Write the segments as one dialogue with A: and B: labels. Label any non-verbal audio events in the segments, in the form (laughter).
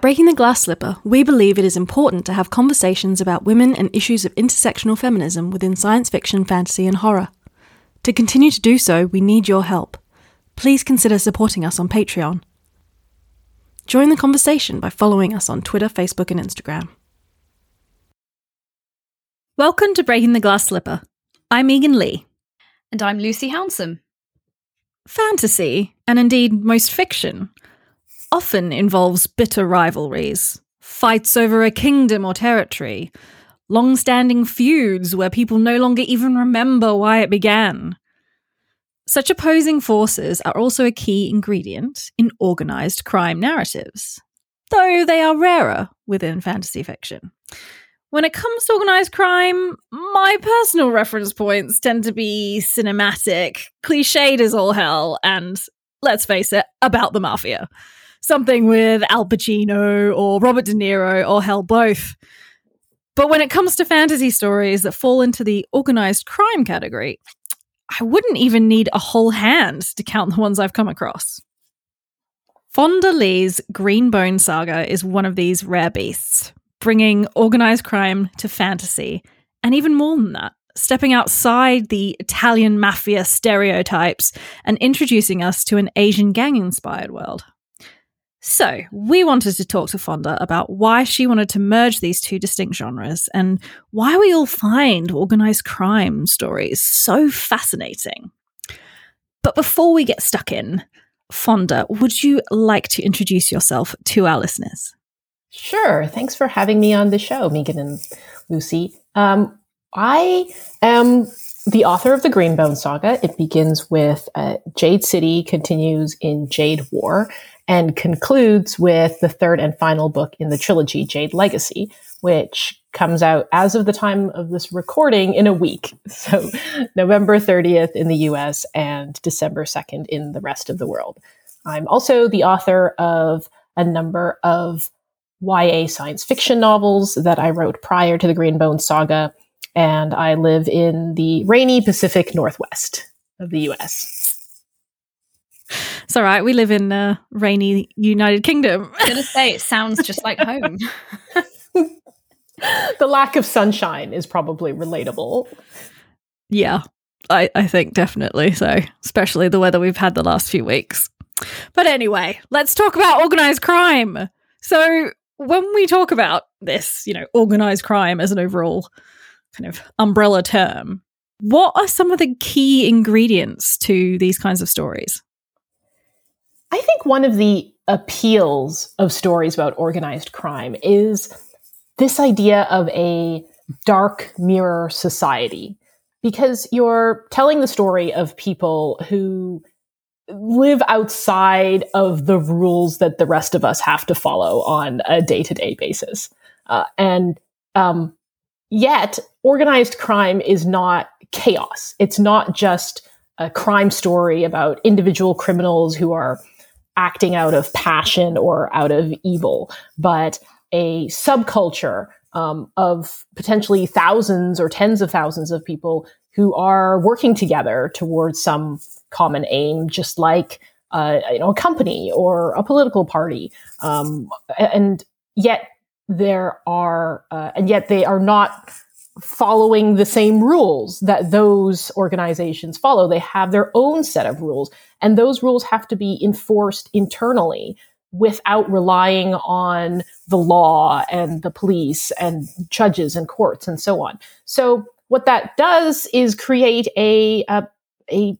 A: At Breaking the Glass Slipper, we believe it is important to have conversations about women and issues of intersectional feminism within science fiction, fantasy, and horror. To continue to do so, we need your help. Please consider supporting us on Patreon. Join the conversation by following us on Twitter, Facebook, and Instagram. Welcome to Breaking the Glass Slipper. I'm Megan Leigh.
B: And I'm Lucy Hounsom.
A: Fantasy, and indeed most fiction, often involves bitter rivalries, fights over a kingdom or territory, long standing feuds where people no longer even remember why it began. Such opposing forces are also a key ingredient in organized crime narratives, though they are rarer within fantasy fiction. When it comes to organized crime, my personal reference points tend to be cinematic, cliched as all hell, and let's face it, about the mafia something with Al Pacino or Robert De Niro or hell both. But when it comes to fantasy stories that fall into the organized crime category, I wouldn't even need a whole hand to count the ones I've come across. Fonda Lee's Greenbone Saga is one of these rare beasts, bringing organized crime to fantasy, and even more than that, stepping outside the Italian mafia stereotypes and introducing us to an Asian gang inspired world. So, we wanted to talk to Fonda about why she wanted to merge these two distinct genres and why we all find organized crime stories so fascinating. But before we get stuck in, Fonda, would you like to introduce yourself to our listeners?
C: Sure. Thanks for having me on the show, Megan and Lucy. Um, I am the author of the Greenbone Saga. It begins with uh, Jade City, continues in Jade War, and concludes with the third and final book in the trilogy, Jade Legacy, which comes out as of the time of this recording in a week. (laughs) So November 30th in the US and December 2nd in the rest of the world. I'm also the author of a number of YA science fiction novels that I wrote prior to the Greenbone saga, and I live in the rainy Pacific Northwest of the US.
A: It's all right. We live in the rainy United Kingdom.
B: I'm gonna say it sounds just like home. (laughs)
C: the lack of sunshine is probably relatable.
A: Yeah, I, I think definitely so, especially the weather we've had the last few weeks. But anyway, let's talk about organized crime. So, when we talk about this, you know, organized crime as an overall kind of umbrella term, what are some of the key ingredients to these kinds of stories?
C: I think one of the appeals of stories about organized crime is this idea of a dark mirror society. Because you're telling the story of people who live outside of the rules that the rest of us have to follow on a day-to-day basis. Uh, and um, yet organized crime is not chaos. It's not just a crime story about individual criminals who are acting out of passion or out of evil, but a subculture um, of potentially thousands or tens of thousands of people who are working together towards some common aim, just like uh, you know a company or a political party, um, and yet there are uh, and yet they are not following the same rules that those organizations follow. They have their own set of rules, and those rules have to be enforced internally without relying on the law and the police and judges and courts and so on. So what that does is create a a, a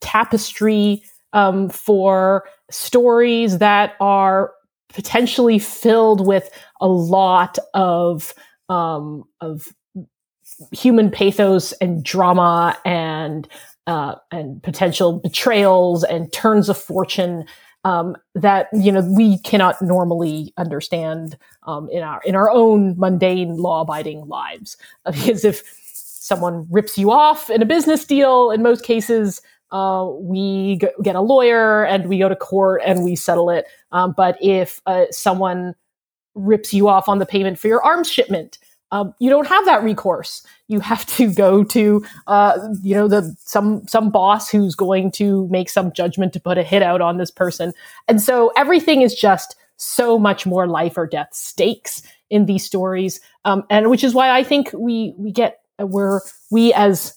C: tapestry um, for stories that are potentially filled with a lot of um, of human pathos and drama and uh, and potential betrayals and turns of fortune um, that you know we cannot normally understand um, in our in our own mundane law abiding lives. (laughs) Because if someone rips you off in a business deal, in most cases. Uh, we g- get a lawyer and we go to court and we settle it. Um, but if uh, someone rips you off on the payment for your arms shipment, um, you don't have that recourse. You have to go to, uh, you know, the some some boss who's going to make some judgment to put a hit out on this person, and so everything is just so much more life or death stakes in these stories, um, and which is why I think we we get we're we as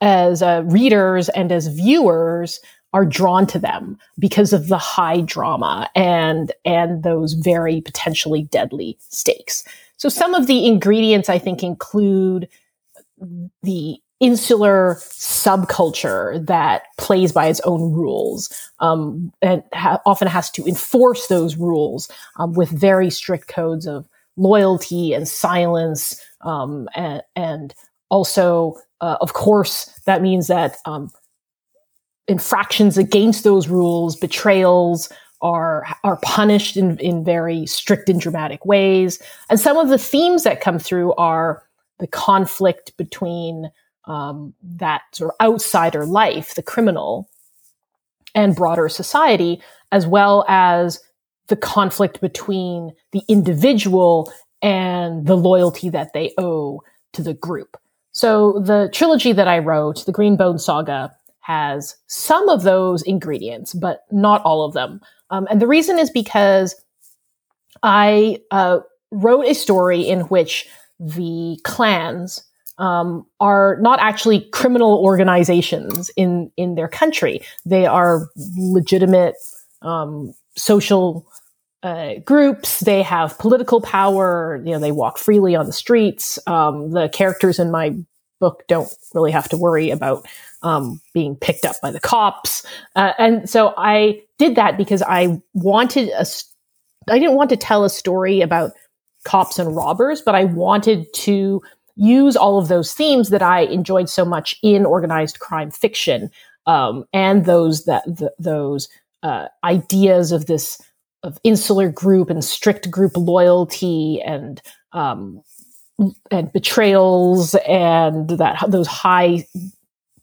C: as uh, readers and as viewers are drawn to them because of the high drama and and those very potentially deadly stakes. So some of the ingredients I think include the insular subculture that plays by its own rules um, and ha- often has to enforce those rules um, with very strict codes of loyalty and silence um, and, and, also uh, of course that means that um, infractions against those rules betrayals are are punished in, in very strict and dramatic ways and some of the themes that come through are the conflict between um, that sort of outsider life, the criminal, and broader society, as well as the conflict between the individual and the loyalty that they owe to the group. So the trilogy that I wrote, the Greenbone Saga, has some of those ingredients, but not all of them. Um, and the reason is because I uh, wrote a story in which the clans um, are not actually criminal organizations in in their country. They are legitimate um, social uh, groups. They have political power. You know, they walk freely on the streets. Um, the characters in my book don't really have to worry about um, being picked up by the cops. Uh, and so I did that because I wanted a. I didn't want to tell a story about cops and robbers, but I wanted to use all of those themes that I enjoyed so much in organized crime fiction, um, and those that those uh, ideas of this of insular group and strict group loyalty and um, and betrayals and that those high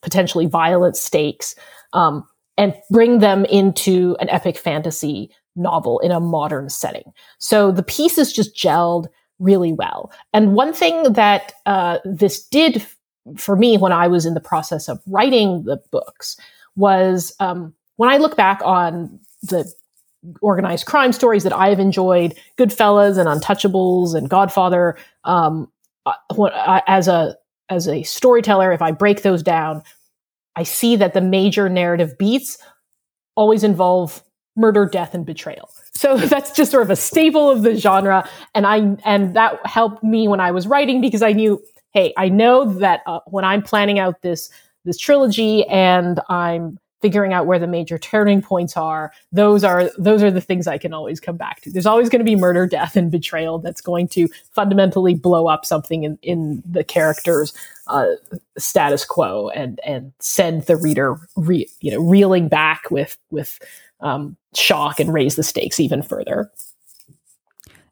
C: potentially violent stakes um, and bring them into an epic fantasy novel in a modern setting. So the pieces just gelled really well. And one thing that uh, this did for me when I was in the process of writing the books was um, when I look back on the organized crime stories that I have enjoyed, Goodfellas and Untouchables and Godfather. Um, uh, I, as a as a storyteller, if I break those down, I see that the major narrative beats always involve murder, death, and betrayal. So (laughs) that's just sort of a staple of the genre. And I, and that helped me when I was writing because I knew, hey, I know that uh, when I'm planning out this, this trilogy and I'm figuring out where the major turning points are, those are, those are the things I can always come back to. There's always going to be murder, death, and betrayal that's going to fundamentally blow up something in, in the character's uh, status quo and, and send the reader, re, you know, reeling back with, with, um, shock and raise the stakes even further.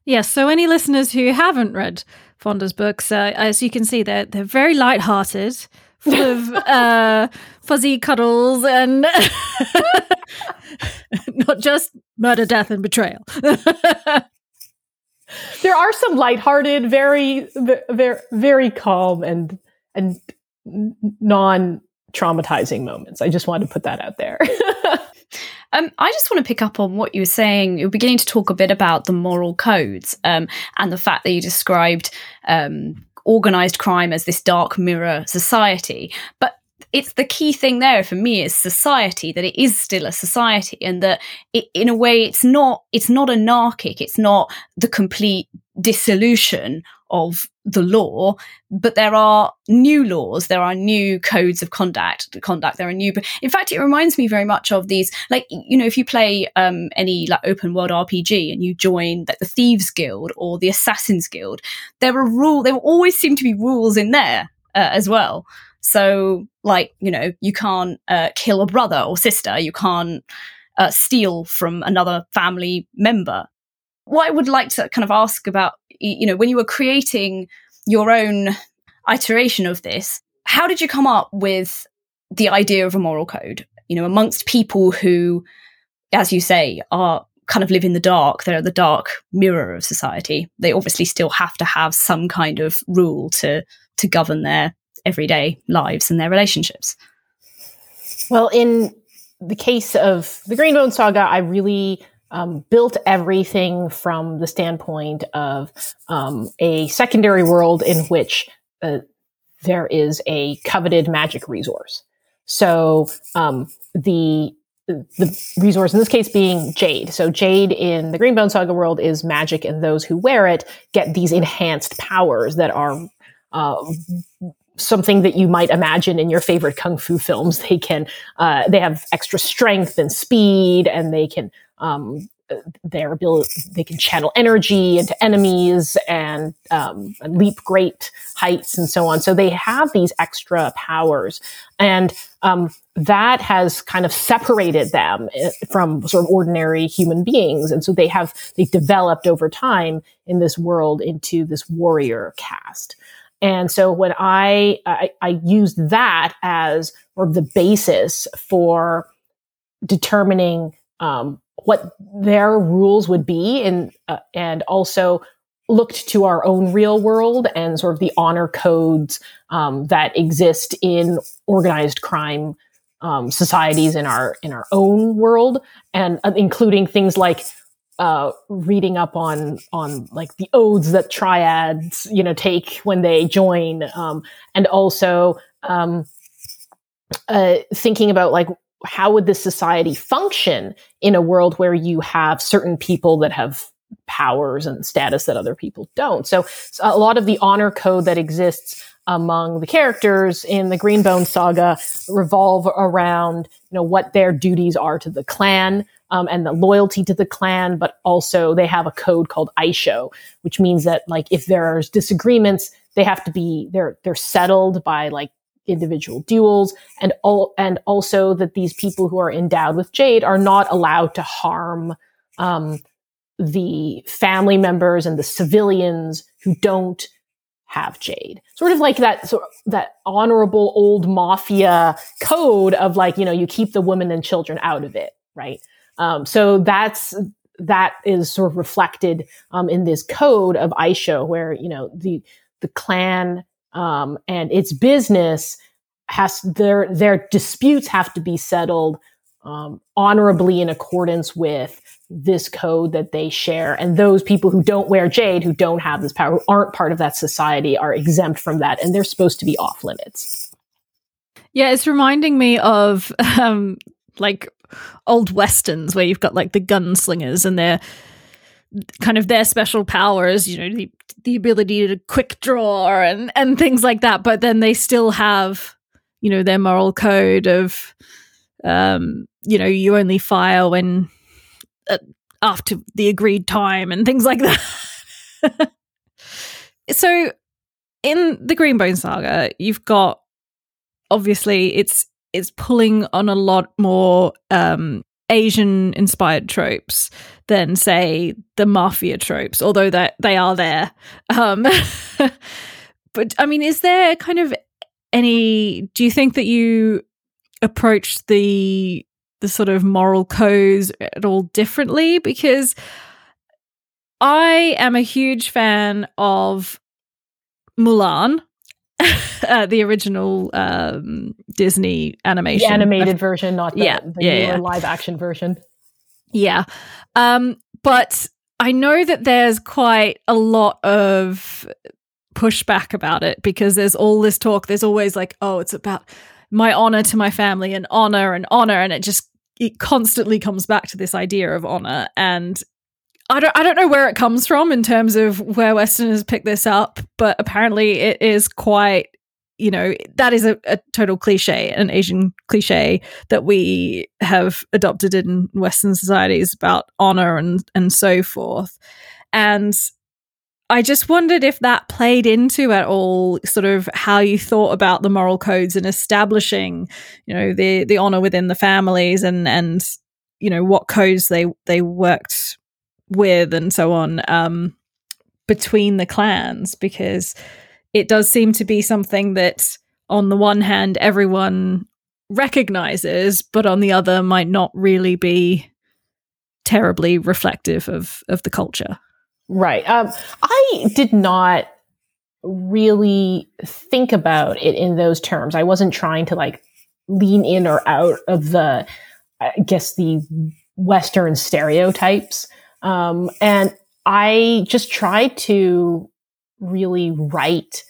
A: Yes. So, any listeners who haven't read Fonda's books, uh, as you can see, they're they're very light-hearted, full of uh, fuzzy cuddles, and (laughs) not just murder, death, and betrayal. (laughs)
C: there are some light-hearted, very, very, very calm and and non traumatizing moments. I just wanted to put that out there. (laughs)
B: Um, I just want to pick up on what you were saying. You're beginning to talk a bit about the moral codes um, and the fact that you described um, organized crime as this dark mirror society. But it's the key thing there for me is society that it is still a society and that it, in a way it's not it's not anarchic it's not the complete dissolution of the law, but there are new laws, there are new codes of conduct, conduct. There are new. In fact, it reminds me very much of these, like you know, if you play um, any like open world RPG and you join like the Thieves Guild or the Assassins Guild, there are rule. There always seem to be rules in there uh, as well. So, like you know, you can't uh, kill a brother or sister. You can't uh, steal from another family member. What I would like to kind of ask about you know, when you were creating your own iteration of this, how did you come up with the idea of a moral code? You know, amongst people who, as you say, are kind of live in the dark, they're the dark mirror of society. They obviously still have to have some kind of rule to to govern their everyday lives and their relationships.
C: Well, in the case of the Greenbone Saga, I really um, built everything from the standpoint of um, a secondary world in which uh, there is a coveted magic resource. So um, the the resource in this case being jade. So jade in the Greenbone Saga world is magic, and those who wear it get these enhanced powers that are uh, something that you might imagine in your favorite kung fu films. They can uh, they have extra strength and speed, and they can um, their ability they can channel energy into enemies and, um, leap great heights and so on. So they have these extra powers. And um, that has kind of separated them eh, from sort of ordinary human beings. And so they have they developed over time in this world into this warrior caste and so when I, I, I used that as of the basis for determining um, what their rules would be and uh, and also looked to our own real world and sort of the honor codes um, that exist in organized crime um, societies in our in our own world and uh, including things like uh, reading up on on like the oaths that triads you know take when they join um, and also um, uh, thinking about like how would this society function in a world where you have certain people that have powers and status that other people don't? So, so a lot of the honor code that exists among the characters in the Greenbone saga revolve around, you know, what their duties are to the clan, um, and the loyalty to the clan, but also they have a code called Aisho, which means that like if there are disagreements, they have to be they're they're settled by like individual duels. And all and also that these people who are endowed with jade are not allowed to harm um, the family members and the civilians who don't have jade. Sort of like that sort of, that honorable old mafia code of like you know you keep the women and children out of it right um, so that's that is sort of reflected um, in this code of Aisho, where you know the the clan um, and its business has their their disputes have to be settled um, honorably in accordance with this code that they share. And those people who don't wear jade, who don't have this power, who aren't part of that society, are exempt from that, and they're supposed to be off limits.
A: Yeah, it's reminding me of (laughs) um, like old westerns where you've got like the gunslingers and their kind of their special powers, you know, the the ability to quick draw and and things like that, but then they still have, you know, their moral code of um, you know, you only fire when uh, after the agreed time and things like that. (laughs) so in the Greenbone saga, you've got obviously it's it's pulling on a lot more um, Asian inspired tropes than say the mafia tropes, although that they are there. Um, (laughs) but I mean, is there kind of any? Do you think that you approach the the sort of moral codes at all differently? Because I am a huge fan of Mulan (laughs) uh, the original um, Disney animation,
C: the animated version, not the,
A: yeah,
C: the
A: yeah, yeah.
C: live action version.
A: Yeah, um, but I know that there's quite a lot of pushback about it because there's all this talk. There's always like, oh, it's about my honor to my family and honor and honor, and it just it constantly comes back to this idea of honor and I don't I don't know where it comes from in terms of where Westerners pick this up, but apparently it is quite you know that is a, a, total cliche an asian cliche that we have adopted in western societies about honor and and so forth. And i just wondered if that played into at all sort of how you thought about the moral codes and establishing you know the the honor within the families and and you know what codes they they worked with and so on um, between the clans because it does seem to be something that on the one hand everyone recognizes but on the other might not really be terribly reflective of of the culture.
C: Right. Um, i did not really think about it in those terms. I wasn't trying to like lean in or out of the i guess the Western stereotypes. Um, and I just tried to really write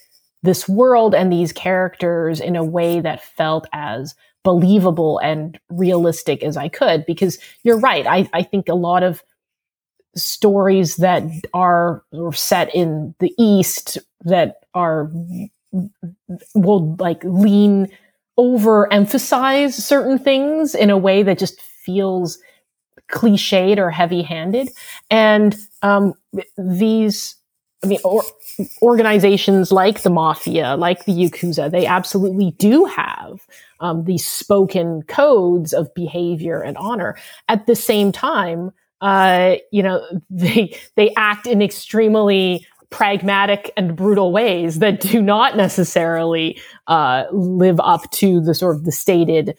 C: this world and these characters in a way that felt as believable and realistic as I could. Because you're right. I, I think a lot of stories that are set in the East that are will like lean over emphasize certain things in a way that just feels cliched or heavy handed. And um, these, I mean, or, organizations like the mafia, like the Yakuza, they absolutely do have um, these spoken codes of behavior and honor. At the same time, uh, you know, (laughs) they they act in extremely pragmatic and brutal ways that do not necessarily uh, live up to the sort of the stated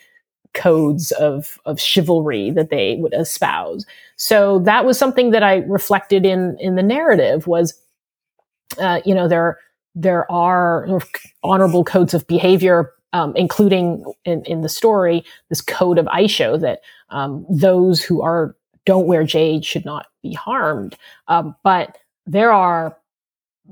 C: codes of of chivalry that they would espouse. So that was something that I reflected in in the narrative was, uh, you know, there there are honorable codes of behavior, um, including in, in the story this code of Aisho that um, those who are don't wear jade should not be harmed. Um, but there are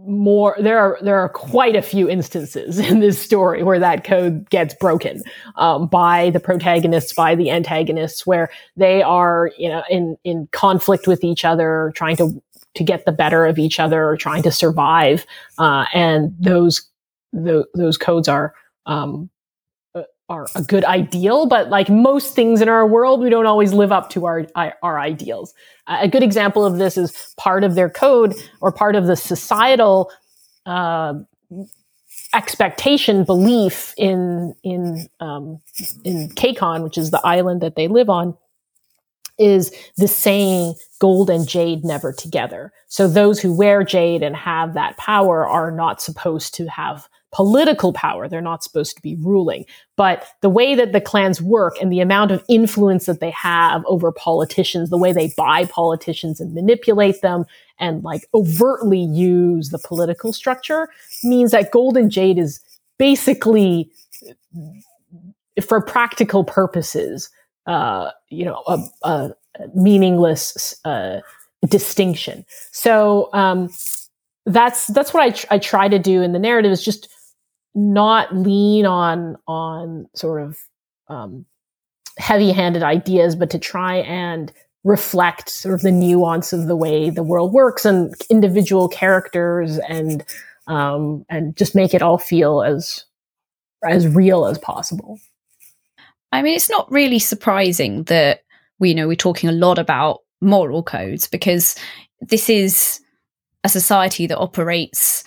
C: more there are there are quite a few instances (laughs) in this story where that code gets broken um, by the protagonists by the antagonists where they are you know in in conflict with each other trying to to get the better of each other trying to survive. Uh, and those the, those codes are um, uh, are a good ideal, but like most things in our world, we don't always live up to our our ideals. A good example of this is part of their code or part of the societal uh, expectation belief in in um, in Kekon, which is the island that they live on, is the saying "gold and jade never together." So those who wear jade and have that power are not supposed to have political power. They're not supposed to be ruling. But the way that the clans work and the amount of influence that they have over politicians, the way they buy politicians and manipulate them and like overtly use the political structure means that Golden Jade is basically, for practical purposes, uh, you know, a, a meaningless uh, distinction. So um, that's that's what I, tr- I try to do in the narrative is just not lean on on sort of um, heavy-handed ideas, but to try and reflect sort of the nuance of the way the world works and individual characters and um, and just make it all feel as as real as possible.
B: I mean, it's not really surprising that we you know we're talking a lot about moral codes because this is a society that operates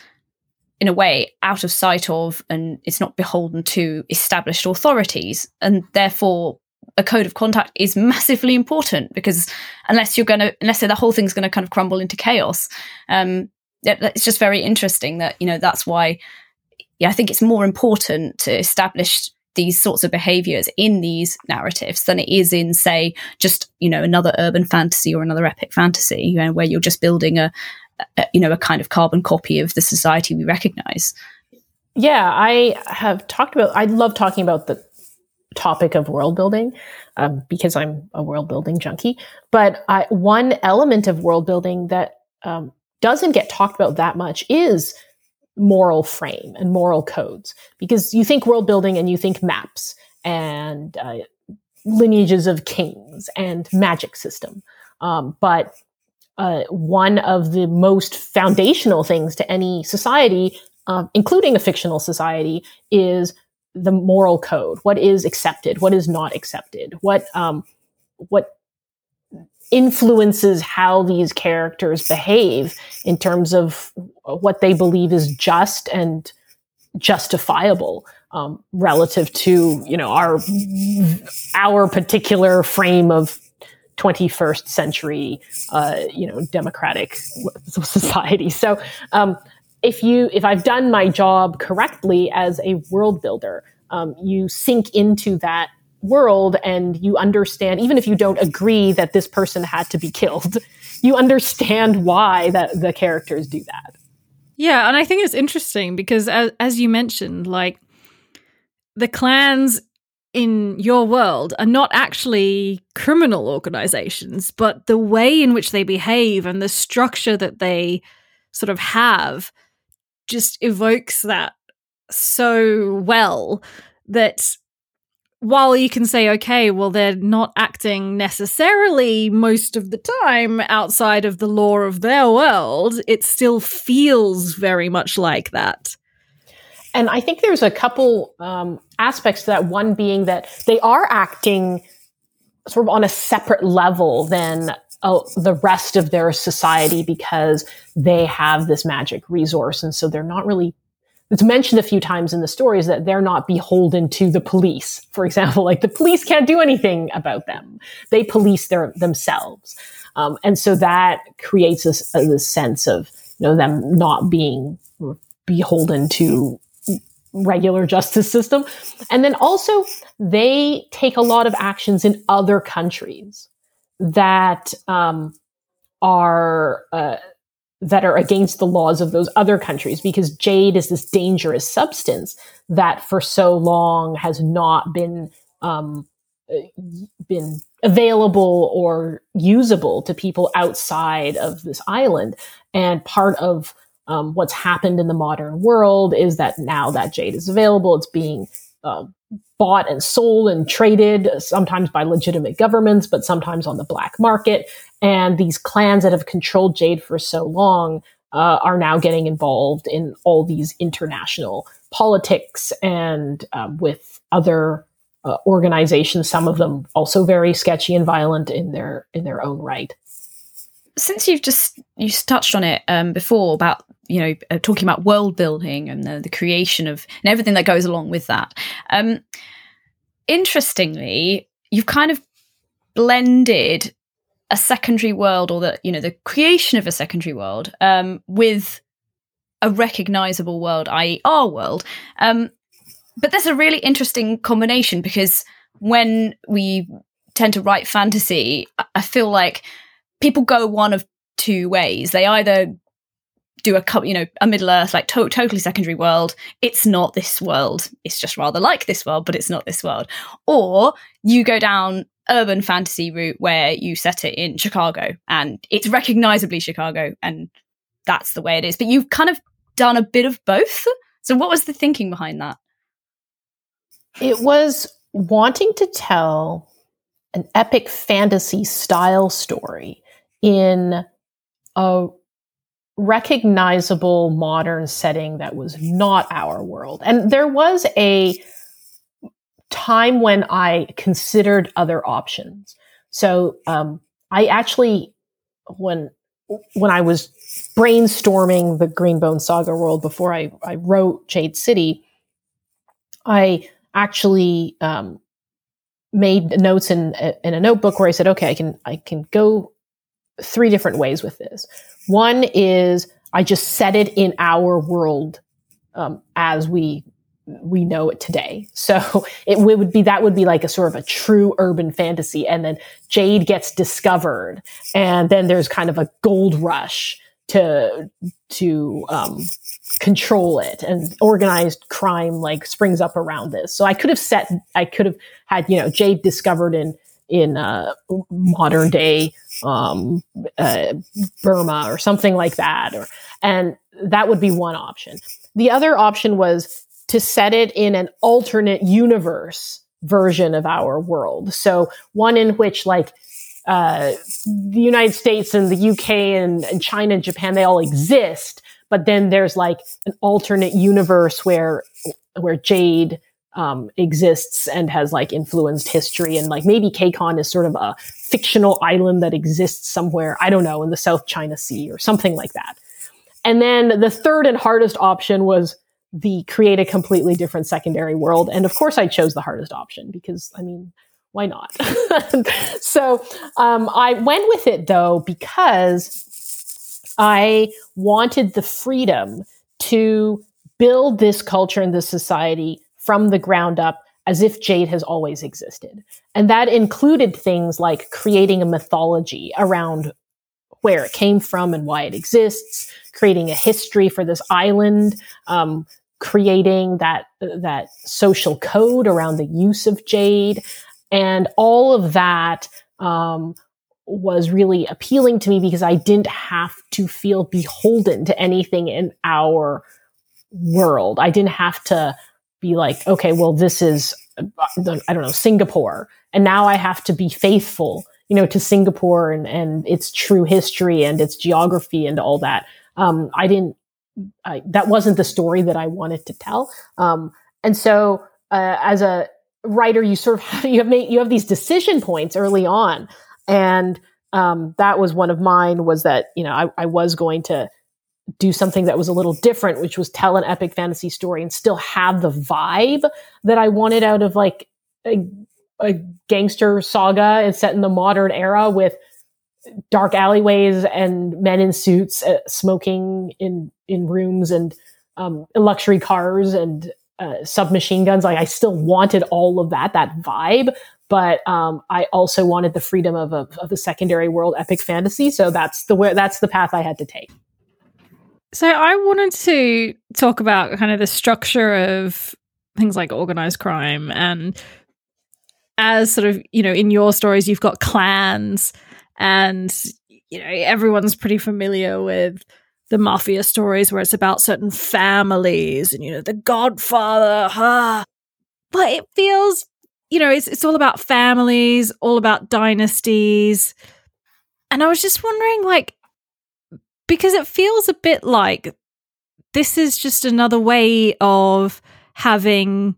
B: in a way out of sight of and it's not beholden to established authorities. And therefore a code of conduct is massively important because unless you're going to unless the whole thing's going to kind of crumble into chaos um it's just very interesting that you know that's why yeah i think it's more important to establish these sorts of behaviors in these narratives than it is in say just you know another urban fantasy or another epic fantasy you know where you're just building a, a, you know a kind of carbon copy of the society we recognize.
C: Yeah i have talked about i love talking about the topic of world building um, because i'm a world building junkie. But I, one element of world building that um, doesn't get talked about that much is moral frame and moral codes because you think world building and you think maps and uh, lineages of kings and magic system um, but uh, one of the most foundational things to any society, uh, including a fictional society, is the moral code. What is accepted? What is not accepted? What um, what influences how these characters behave in terms of what they believe is just and justifiable um, relative to you know our our particular frame of 21st century, uh, you know, democratic (laughs) society. So, um, if you, if I've done my job correctly as a world builder, um, you sink into that world and you understand, even if you don't agree that this person had to be killed, (laughs) you understand why that the characters do that.
A: Yeah, and I think it's interesting because as, as you mentioned, like the clans in your world are not actually criminal organizations, but the way in which they behave and the structure that they sort of have just evokes that so well that while you can say, okay, well, they're not acting necessarily most of the time outside of the law of their world, it still feels very much like that.
C: And I think there's a couple um, aspects to that. One being that they are acting sort of on a separate level than uh, the rest of their society because they have this magic resource. And so they're not really it's mentioned a few times in the stories that they're not beholden to the police. For example, (laughs) like the police can't do anything about them. They police their themselves. Um, and so that creates uh, this sense of, you know, them not being beholden to regular justice system. And then also they take a lot of actions in other countries that, um, are, uh, that are against the laws of those other countries because jade is this dangerous substance that for so long has not been um, been available or usable to people outside of this island and part of um, what's happened in the modern world is that now that jade is available it's being uh, bought and sold and traded, sometimes by legitimate governments, but sometimes on the black market. And these clans that have controlled Jade for so long uh, are now getting involved in all these international politics and um, with other uh, organizations. Some of them also very sketchy and violent in their in their own right.
B: Since you've just you touched on it um, before about you know uh, talking about world building and the, the, creation of and everything that goes along with that. Um, interestingly, you've kind of blended a secondary world or the you know the creation of a secondary world um, with a recognizable world, i.e., our world. Um, but there's a really interesting combination because when we tend to write fantasy, I feel like people go one of two ways. They either do a couple, you know a Middle Earth like to- totally secondary world. It's not this world. It's just rather like this world, but it's not this world. Or you go down urban fantasy route where you set it in Chicago and it's recognizably Chicago and that's the way it is. But you've kind of done a bit of both. So what was the thinking behind that?
C: It was wanting to tell an epic fantasy style story in a recognizable modern setting that was not our world. And there was a time when I considered other options. So um, I actually, when when I was brainstorming the Greenbone Saga world before I, I wrote Jade City, I actually um, made notes in in a notebook where I said, okay, I can I can go three different ways with this. One is I just set it in our world um, as we we know it today. So (laughs) it would be that would be like a sort of a true urban fantasy, and then Jade gets discovered, and then there's kind of a gold rush to to um, control it, and organized crime like springs up around this. So I could have set, I could have had you know Jade discovered in in uh, modern day um, uh, Burma or something like that, or and that would be one option. The other option was to set it in an alternate universe version of our world. So one in which like uh, the United States and the UK and, and China and Japan they all exist, but then there's like an alternate universe where where Jade um, exists and has like influenced history. And like maybe Kekon is sort of a fictional island that exists somewhere, I don't know, in the South China Sea or something like that. And then the third and hardest option was the create a completely different secondary world. And of course, I chose the hardest option because, I mean, why not? (laughs) so um, I went with it though because I wanted the freedom to build this culture and this society from the ground up as if Jade has always existed. And that included things like creating a mythology around where it came from and why it exists, creating a history for this island, um, creating that that social code around the use of jade, and all of that um, was really appealing to me because I didn't have to feel beholden to anything in our world. I didn't have to be like, okay, well, this is I don't know Singapore, and now I have to be faithful, you know, to Singapore and and its true history and its geography and all that. Um, I didn't. I, that wasn't the story that I wanted to tell. Um, and so, uh, as a writer, you sort of (laughs) have, you have made you have these decision points early on, and um, that was one of mine. Was that you know I, I was going to do something that was a little different, which was tell an epic fantasy story and still have the vibe that I wanted out of like a, a gangster saga and set in the modern era with dark alleyways and men in suits uh, smoking in in rooms and um, luxury cars and uh, submachine guns. Like I still wanted all of that, that vibe, but um, I also wanted the freedom of a, of the secondary world epic fantasy. So that's the way that's the path I had to take.
A: So I wanted to talk about kind of the structure of things like organized crime and as sort of, you know, in your stories you've got clans and you know, everyone's pretty familiar with the mafia stories where it's about certain families and you know, the godfather, huh? But it feels, you know, it's it's all about families, all about dynasties. And I was just wondering like because it feels a bit like this is just another way of having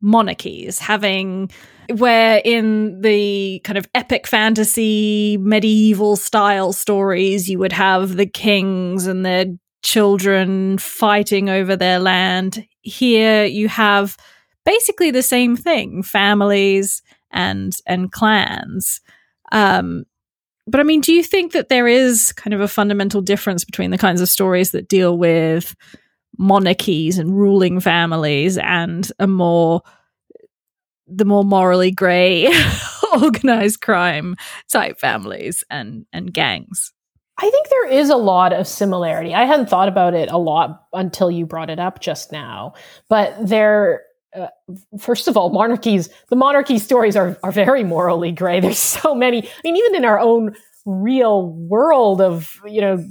A: monarchies, having where in the kind of epic fantasy medieval style stories you would have the kings and their children fighting over their land. Here you have basically the same thing, families and and clans. Um, but I mean, do you think that there is kind of a fundamental difference between the kinds of stories that deal with monarchies and ruling families and a more the more morally gray (laughs) organized crime type families and and gangs?
C: I think there is a lot of similarity. I hadn't thought about it a lot until you brought it up just now, but there uh, first of all, monarchies, the monarchy stories are, are very morally gray. There's so many. I mean, even in our own real world of, you know,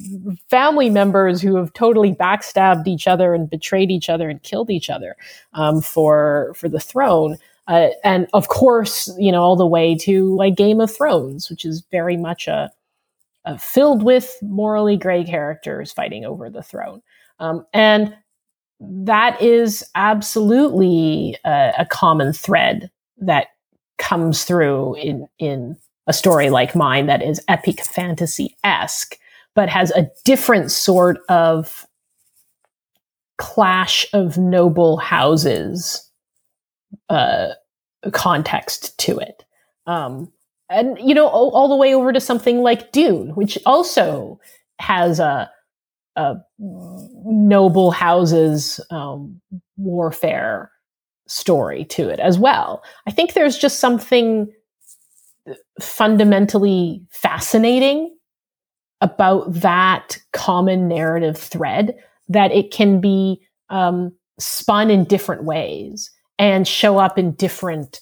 C: family members who have totally backstabbed each other and betrayed each other and killed each other um, for, for the throne. Uh, and of course, you know, all the way to like Game of Thrones, which is very much a, a filled with morally gray characters fighting over the throne. Um, and that is absolutely a, a common thread that comes through in in a story like mine that is epic fantasy esque, but has a different sort of clash of noble houses uh, context to it. Um, and, you know, all, all, the way over to something like Dune, which also has a, uh, noble houses um, warfare story to it as well. I think there's just something fundamentally fascinating about that common narrative thread that it can be um, spun in different ways and show up in different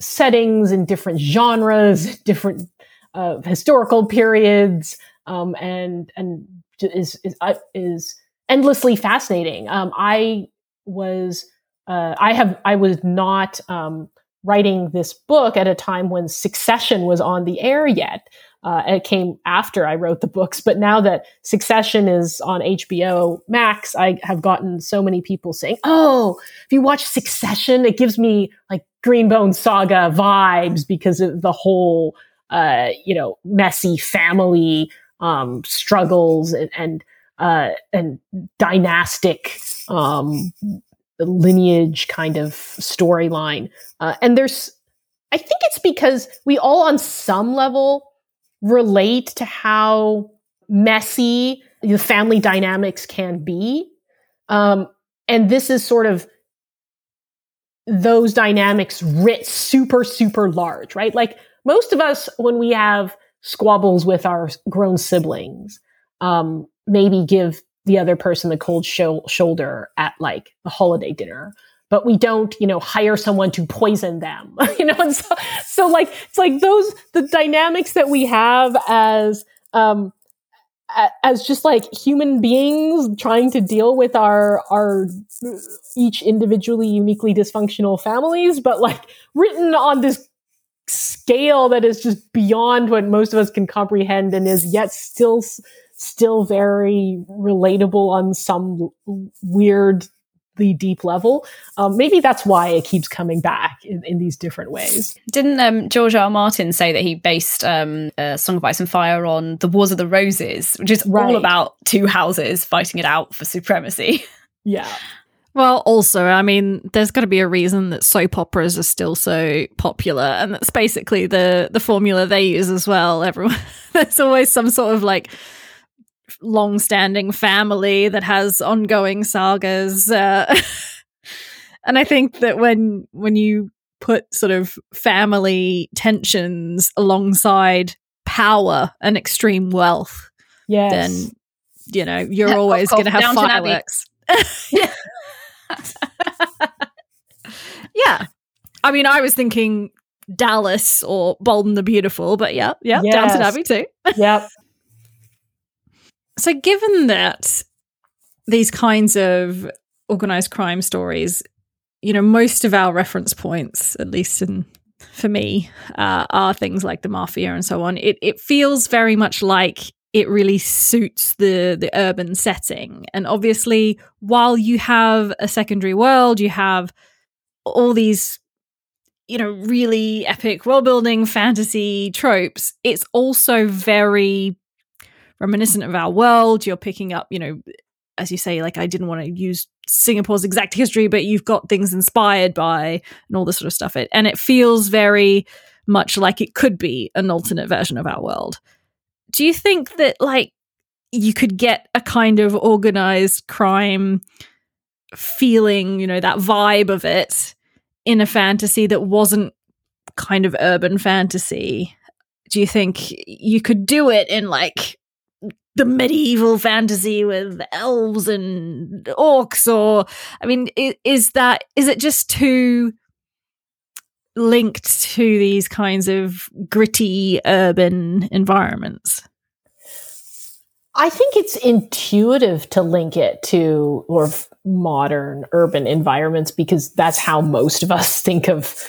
C: settings in different genres (laughs) different uh, historical periods um, and and is is is endlessly fascinating. Um, I was uh, I have I was not um, writing this book at a time when Succession was on the air yet. Uh, it came after I wrote the books, but now that Succession is on HBO Max, I have gotten so many people saying, "Oh, if you watch Succession, it gives me like Greenbone Saga vibes because of the whole, uh, you know, messy family um, struggles and and, uh, and dynastic um, lineage kind of storyline. Uh, and there's, I think it's because we all, on some level, relate to how messy the family dynamics can be. Um, and this is sort of those dynamics writ super, super large, right? Like most of us, when we have squabbles with our grown siblings, um, maybe give the other person the cold shoulder at like a holiday dinner. But we don't, you know, hire someone to poison them, (laughs) you know, and so, so like, it's like those, the dynamics that we have as, um, as just like human beings trying to deal with our our each individually uniquely dysfunctional families but like written on this scale that is just beyond what most of us can comprehend and is yet still still very relatable on some weird the deep level. Um, maybe that's why it keeps coming back in, in these different ways.
B: Didn't um, George R. R. Martin say that he based um, Song of Ice and Fire on the Wars of the Roses, which is right. all about two houses fighting it out for supremacy? (laughs)
C: Yeah.
A: Well, also, I mean, there's got to be a reason that soap operas are still so popular, and that's basically the the formula they use as well. Everyone, (laughs) there's always some sort of like long-standing family that has ongoing sagas uh, (laughs) and i think that when when you put sort of family tensions alongside power and extreme wealth
C: yes.
A: then you know you're always going to have fireworks (laughs) yeah (laughs) yeah i mean i was thinking dallas or bold and the beautiful but yeah yeah yes. downton abbey too (laughs)
C: yep
A: so, given that these kinds of organized crime stories, you know, most of our reference points, at least in for me, uh, are things like the mafia and so on. It it feels very much like it really suits the the urban setting. And obviously, while you have a secondary world, you have all these you know really epic world building fantasy tropes. It's also very reminiscent of our world. You're picking up, you know, as you say, like I didn't want to use Singapore's exact history, but you've got things inspired by and all this sort of stuff. It and it feels very much like it could be an alternate version of our world. Do you think that like you could get a kind of organized crime feeling, you know, that vibe of it in a fantasy that wasn't kind of urban fantasy? Do you think you could do it in like the medieval fantasy with elves and orcs or i mean is that is it just too linked to these kinds of gritty urban environments?
C: I think it's intuitive to link it to or modern urban environments because that's how most of us (laughs) think of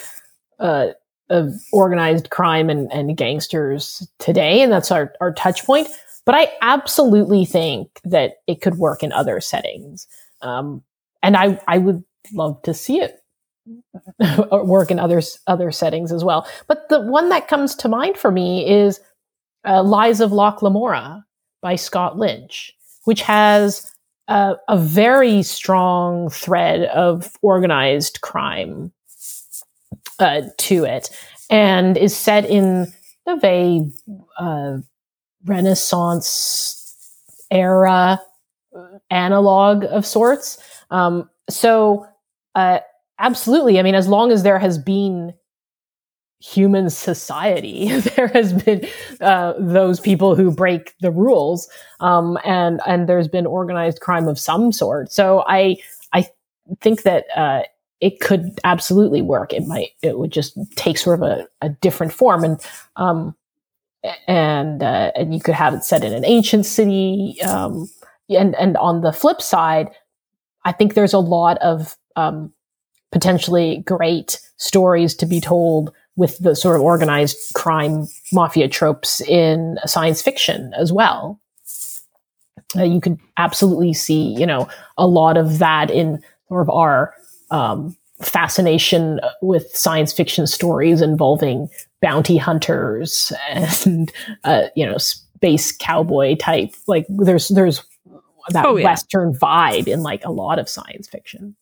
C: uh, of organized crime and, and gangsters today and that's our, our touch point. But I absolutely think that it could work in other settings. Um, and I, I would love to see it (laughs) work in other, other settings as well. But the one that comes to mind for me is uh, Lies of Locke Lamora by Scott Lynch, which has a, a very strong thread of organized crime uh, to it and is set in a very uh, Renaissance era analog of sorts. Um, so, uh, absolutely. I mean, as long as there has been human society, (laughs) there has been uh, those people who break the rules, um, and and there's been organized crime of some sort. So, I I think that. Uh, it could absolutely work. It might. It would just take sort of a, a different form, and um, and uh, and you could have it set in an ancient city. Um, and and on the flip side, I think there's a lot of um, potentially great stories to be told with the sort of organized crime mafia tropes in science fiction as well. Uh, you could absolutely see, you know, a lot of that in sort of our um, fascination with science fiction stories involving bounty hunters and uh, you know space cowboy type like there's there's that oh, yeah. western vibe in like a lot of science fiction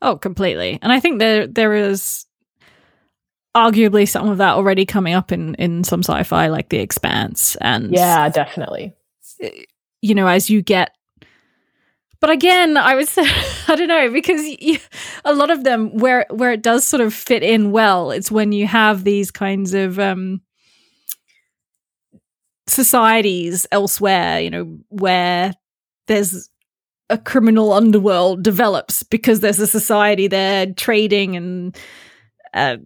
A: oh completely. And i think there there is arguably some of that already coming up in in some sci-fi like the expanse and
C: yeah definitely.
A: you know as you get but again, I would (laughs) say I don't know because you, a lot of them where where it does sort of fit in well, it's when you have these kinds of um, societies elsewhere, you know, where there's a criminal underworld develops because there's a society there trading and uh,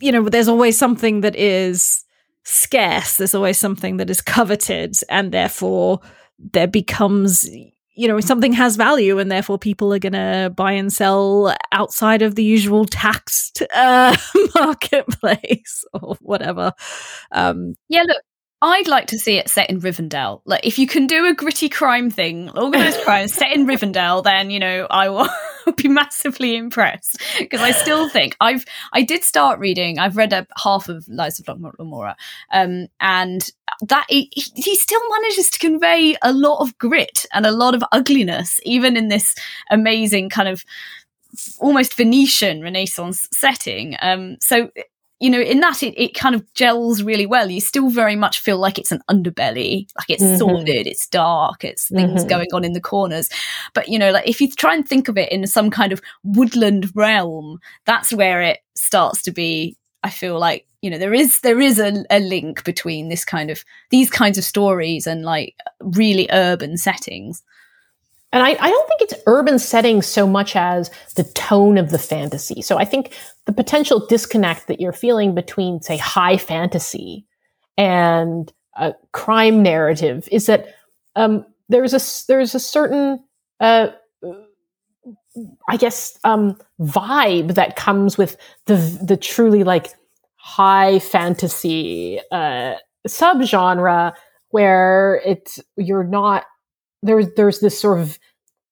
A: you know there's always something that is scarce. There's always something that is coveted and therefore there becomes you know something has value and therefore people are going to buy and sell outside of the usual taxed uh, (laughs) marketplace or whatever. Um,
B: yeah look I'd like to see it set in Rivendell. Like, if you can do a gritty crime thing, organized crime set in Rivendell, then you know I will (laughs) be massively impressed. Because I still think I've I did start reading. I've read a half of Lies of Lamora, um, and that he, he still manages to convey a lot of grit and a lot of ugliness, even in this amazing kind of almost Venetian Renaissance setting. Um, so you know, in that it, it kind of gels really well. You still very much feel like it's an underbelly, like it's mm-hmm. sordid, it's dark, it's things mm-hmm. going on in the corners. But you know, like if you try and think of it in some kind of woodland realm, that's where it starts to be. I feel like you know there is there is a, a link between this kind of these kinds of stories and like really urban settings.
C: And I, I, don't think it's urban settings so much as the tone of the fantasy. So I think the potential disconnect that you're feeling between, say, high fantasy and a crime narrative is that um, there's a there's a certain uh, I guess um, vibe that comes with the the truly like high fantasy uh, subgenre where it's you're not there's there's this sort of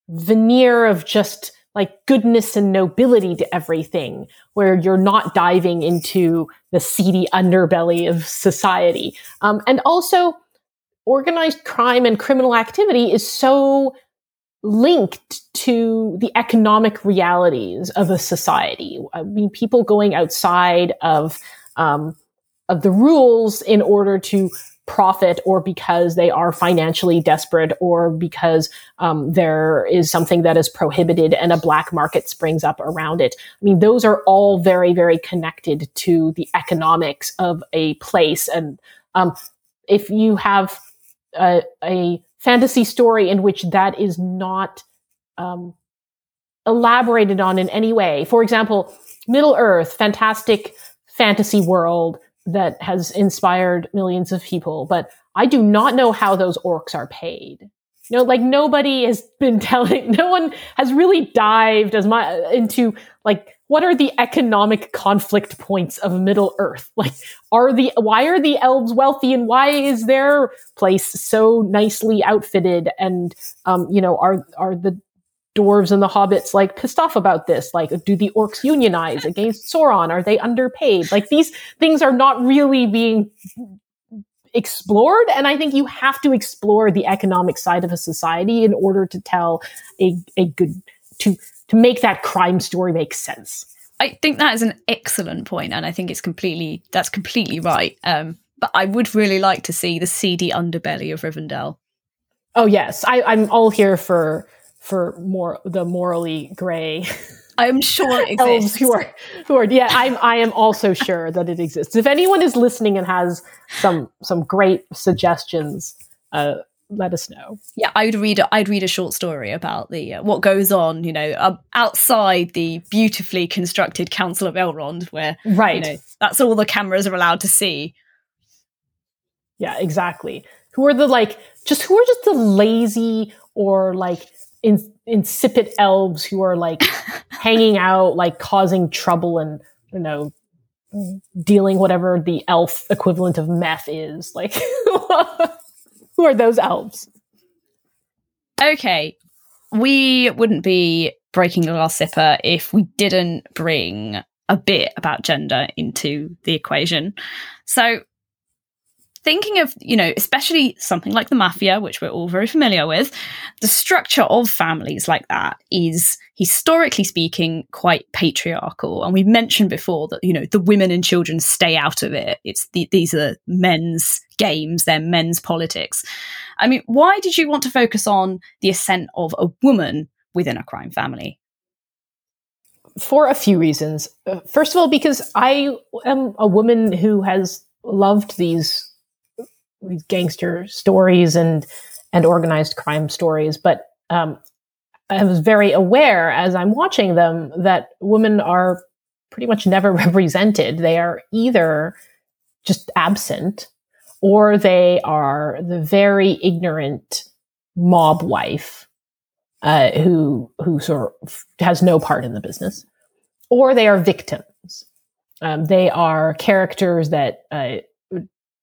C: veneer of just like goodness and nobility to everything where you're not diving into the seedy underbelly of society. Um, and also organized crime and criminal activity is so linked to the economic realities of a society. I mean people going outside of um, of the rules in order to profit or because they are financially desperate or because um, there is something that is prohibited and a black market springs up around it. I mean, those are all very, very connected to the economics of a place. And um, if you have a, a, fantasy story in which that is not um, elaborated on in any way, for example, Middle Earth, fantastic fantasy world that has inspired millions of people, but I do not know how those orcs are paid. Know, like nobody has been (laughs) telling, no one has really dived as much into like what are the economic conflict points of Middle Earth? Like, are the why are the elves wealthy and why is their place so nicely outfitted? And um, you know, are are the dwarves and the hobbits like pissed off about this. Like do the orcs unionize against sauron? Are they underpaid? Like these things are not really being explored and i think you have to explore the economic side of a society in order to tell a, a good to to make that crime story make sense.
B: I think that is an excellent point and i think it's completely that's completely right. Um, but i would really like to see the seedy underbelly of rivendell.
C: Oh yes. I, i'm all here for for more the morally gray
B: I'm sure it (laughs) elves
C: who are who are yeah I'm I am also sure that it exists. If anyone is listening and has some some great suggestions, uh, let us know.
B: Yeah, I'd read a, I'd read a short story about the uh, what goes on, you know, uh, outside the beautifully constructed Council of Elrond, where
C: right,
B: you know, that's all the cameras are allowed to see.
C: Yeah, exactly. Who are the like just who are just the lazy or like in, insipid elves who are like (laughs) hanging out, like causing trouble and, you know, dealing whatever the elf equivalent of meth is. Like, (laughs) who are those elves?
B: Okay. We wouldn't be breaking the Glass Slipper if we didn't bring a bit about gender into the equation. So thinking of, you know, especially something like the mafia, which we're all very familiar with, the structure of families like that is historically speaking quite patriarchal. And we mentioned before that, you know, the women and children stay out of it. It's the, these are men's games, they're men's politics. I mean, why did you want to focus on the ascent of a woman within a crime family?
C: For a few reasons. Uh, first of all, because I am a woman who has loved these these gangster stories and and organized crime stories, but um, I was very aware as I'm watching them that women are pretty much never (laughs) represented. They are either just absent or they are the very ignorant mob wife uh, who who sort of has no part in the business, or they are victims. Um, they are characters that uh,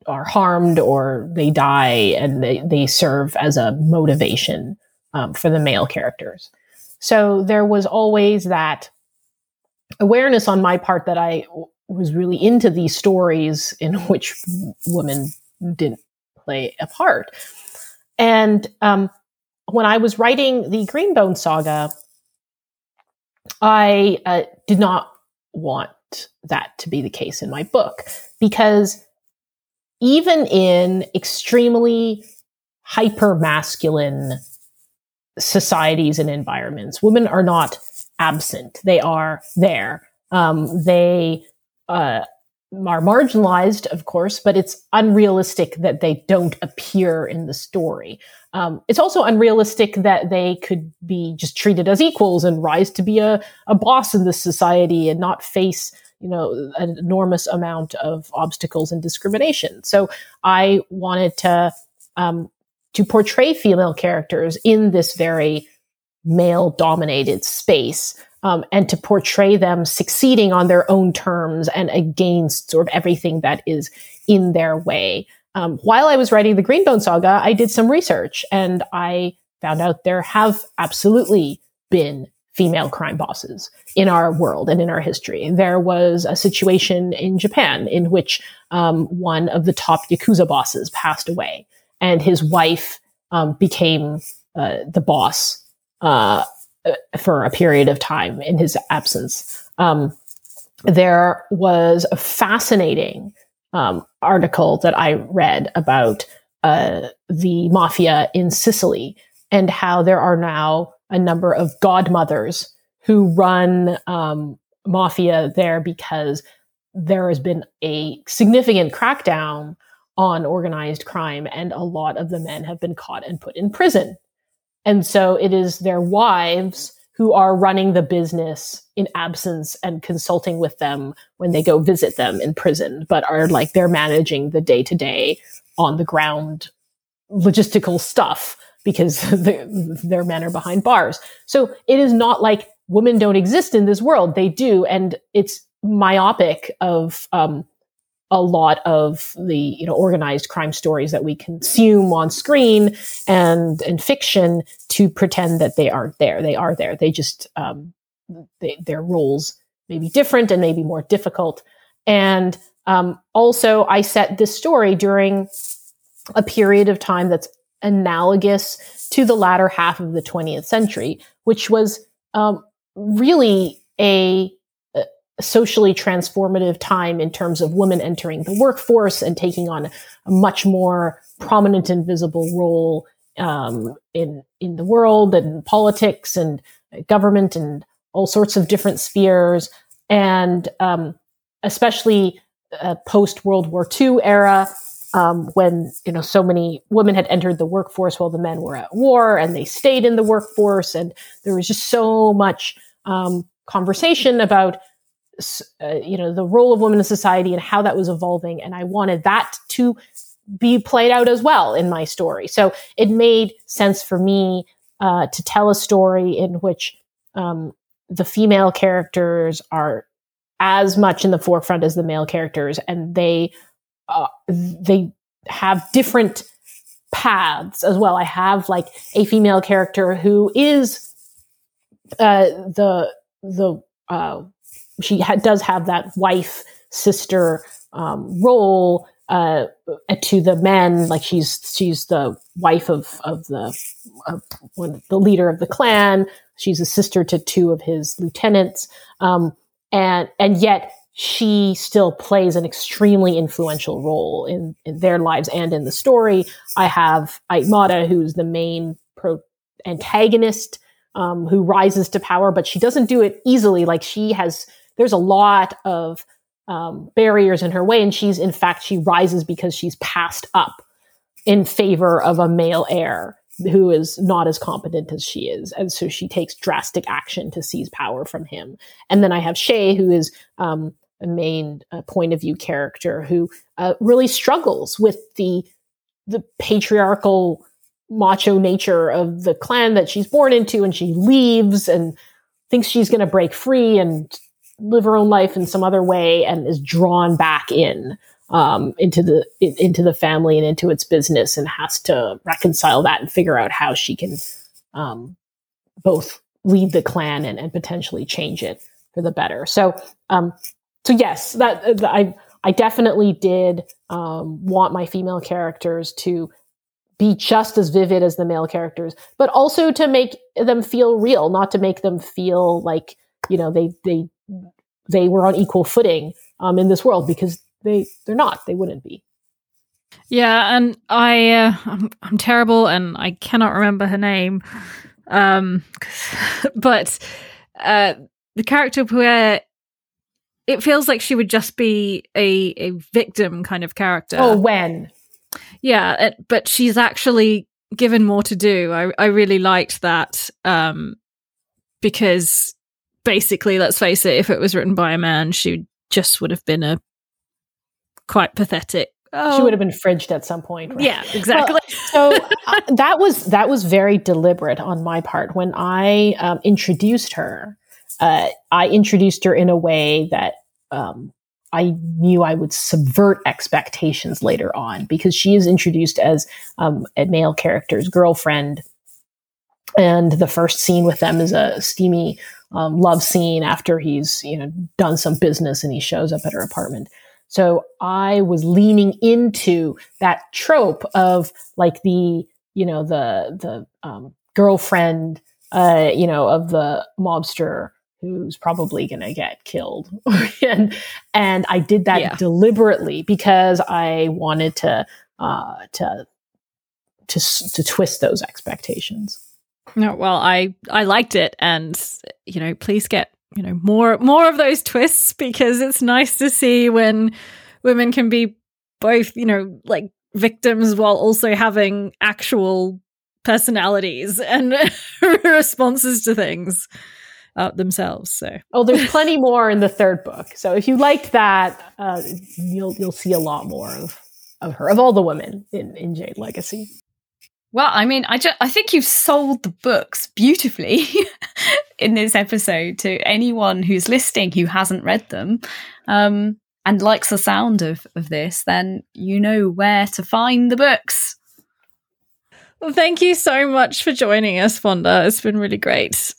C: are harmed or they die, and they they serve as a motivation um, for the male characters. So there was always that awareness on my part that I w- was really into these stories in (laughs) which women didn't play a part. And um, when I was writing the Green Bone saga, I uh, did not want that to be the case in my book because even in extremely hyper masculine societies and environments, women are not absent. They are there. Um, they uh, are marginalized, of course, but it's unrealistic that they don't appear in the story. Um, it's also unrealistic that they could be just treated as equals and rise to be a, a boss in this society and not face, you know, an enormous amount of obstacles and discrimination. So I wanted to um, to portray female characters in this very male dominated space um, and to portray them succeeding on their own terms and against sort of everything that is in their way. Um, while I was writing the Green Bone saga, I did some research and I found out there have absolutely been female crime bosses in our world and in our history. There was a situation in Japan in which um, one of the top Yakuza bosses passed away and his wife um, became uh, the boss uh, for a period of time in his absence. Um, there was a fascinating um, article that I read about uh, the mafia in Sicily and how there are now a number of godmothers who run um, mafia there because there has been a significant crackdown on organized crime and a lot of the men have been caught and put in prison. And so it is their wives who are running the business in absence and consulting with them when they go visit them in prison, but are like they're managing the day to day on the ground logistical stuff because (laughs) the, their men are behind bars. So it is not like women don't exist in this world. They do. And it's myopic of um, a lot of the you know organized crime stories that we consume on screen and and fiction to pretend that they aren't there. They are there. They just um, they, their roles may be different and maybe more difficult. And um, also, I set this story during a period of time that's analogous to the latter half of the 20th century, which was um, really a socially transformative time in terms of women entering the workforce and taking on a much more prominent and visible role um, in in the world and politics and government and all sorts of different spheres. And um, especially uh, post World War II era um, when you know so many women had entered the workforce while the men were at war and they stayed in the workforce. And there was just so much um, conversation about uh, you know the role of women in society and how that was evolving. And i wanted that to be played out as well in my story. So it made sense for me uh, to tell a story in which um, the female characters are as much in the forefront as the male characters. And they uh, they have different paths as well i have like a female character who is uh, the the uh, she ha- does have that wife sister um, role uh, to the men. Like she's she's the wife of of the of one, the leader of the clan. She's a sister to two of his lieutenants, um, and and yet she still plays an extremely influential role in, in their lives and in the story. I have Ayt Mada, who's the main pro antagonist, um, who rises to power, but she doesn't do it easily. Like she has there's a lot of um, barriers in her way. And she's, in fact, she rises because she's passed up in favor of a male heir who is not as competent as she is. And so she takes drastic action to seize power from him. And then I have Shae, who is um, a main uh, point of view character who uh, really struggles with the the patriarchal macho nature of the clan that she's born into and she leaves and thinks she's going to break free and live her own life in some other way and is drawn back in um, into the into the family and into its business and has to reconcile that and figure out how she can um, both lead the clan and, and potentially change it for the better. So, um, so yes, that I I definitely did um, want my female characters to be just as vivid as the male characters, but also to make them feel real, not to make them feel like you know they they they were on equal footing um, in this world because they they're not. They wouldn't be.
A: Yeah, and I uh, I'm, I'm terrible, and I cannot remember her name. Um, (laughs) but uh, the character where it feels like she would just be a a victim kind of character.
C: Oh, when?
A: Yeah, it, but she's actually given more to do. I I really liked that um, because basically, let's face it, if it was written by a man, she just would have been a quite pathetic.
C: Oh. She would have been fridged at some point.
A: Right? Yeah, exactly.
C: Well, so uh, that was that was very deliberate on my part when I um, introduced her. Uh, I introduced her in a way that um, I knew I would subvert expectations later on because she is introduced as um, a male character's girlfriend, and the first scene with them is a steamy um, love scene after he's you know done some business and he shows up at her apartment. So I was leaning into that trope of like the, you know, the, the, um, girlfriend, uh, you know, of the mobster who's probably going to get killed. (laughs) and, and I did that yeah. deliberately because I wanted to, uh, to, to, to twist those expectations.
A: No, well, I, I liked it and, you know, please get you know more more of those twists (laughs) because it's nice to see when women can be both you know like victims while also having actual personalities and (laughs) responses to things uh, themselves so.
C: Oh there's plenty (laughs) more in the third book. So if you liked that uh, you'll you'll see a lot more of of her of all the women in in jade legacy.
B: Well, I mean, I just, I think you've sold the books beautifully in this episode to anyone who's listening who hasn't read them um, and likes the sound of, of this. Then you know where to find the books.
A: Well, thank you so much for joining us, Fonda. It's been really great.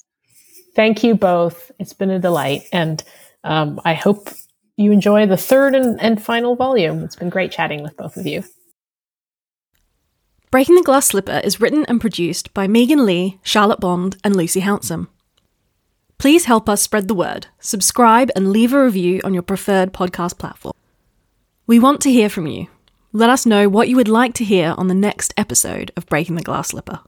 C: Thank you both. It's been a delight, and um, I hope you enjoy the third and, and final volume. It's been great chatting with both of you.
A: Breaking the Glass Slipper is written and produced by Megan Leigh, Charlotte Bond, and Lucy Hounsom. Please help us spread the word, subscribe, and leave a review on your preferred podcast platform. We want to hear from you. Let us know what you would like to hear on the next episode of Breaking the Glass Slipper.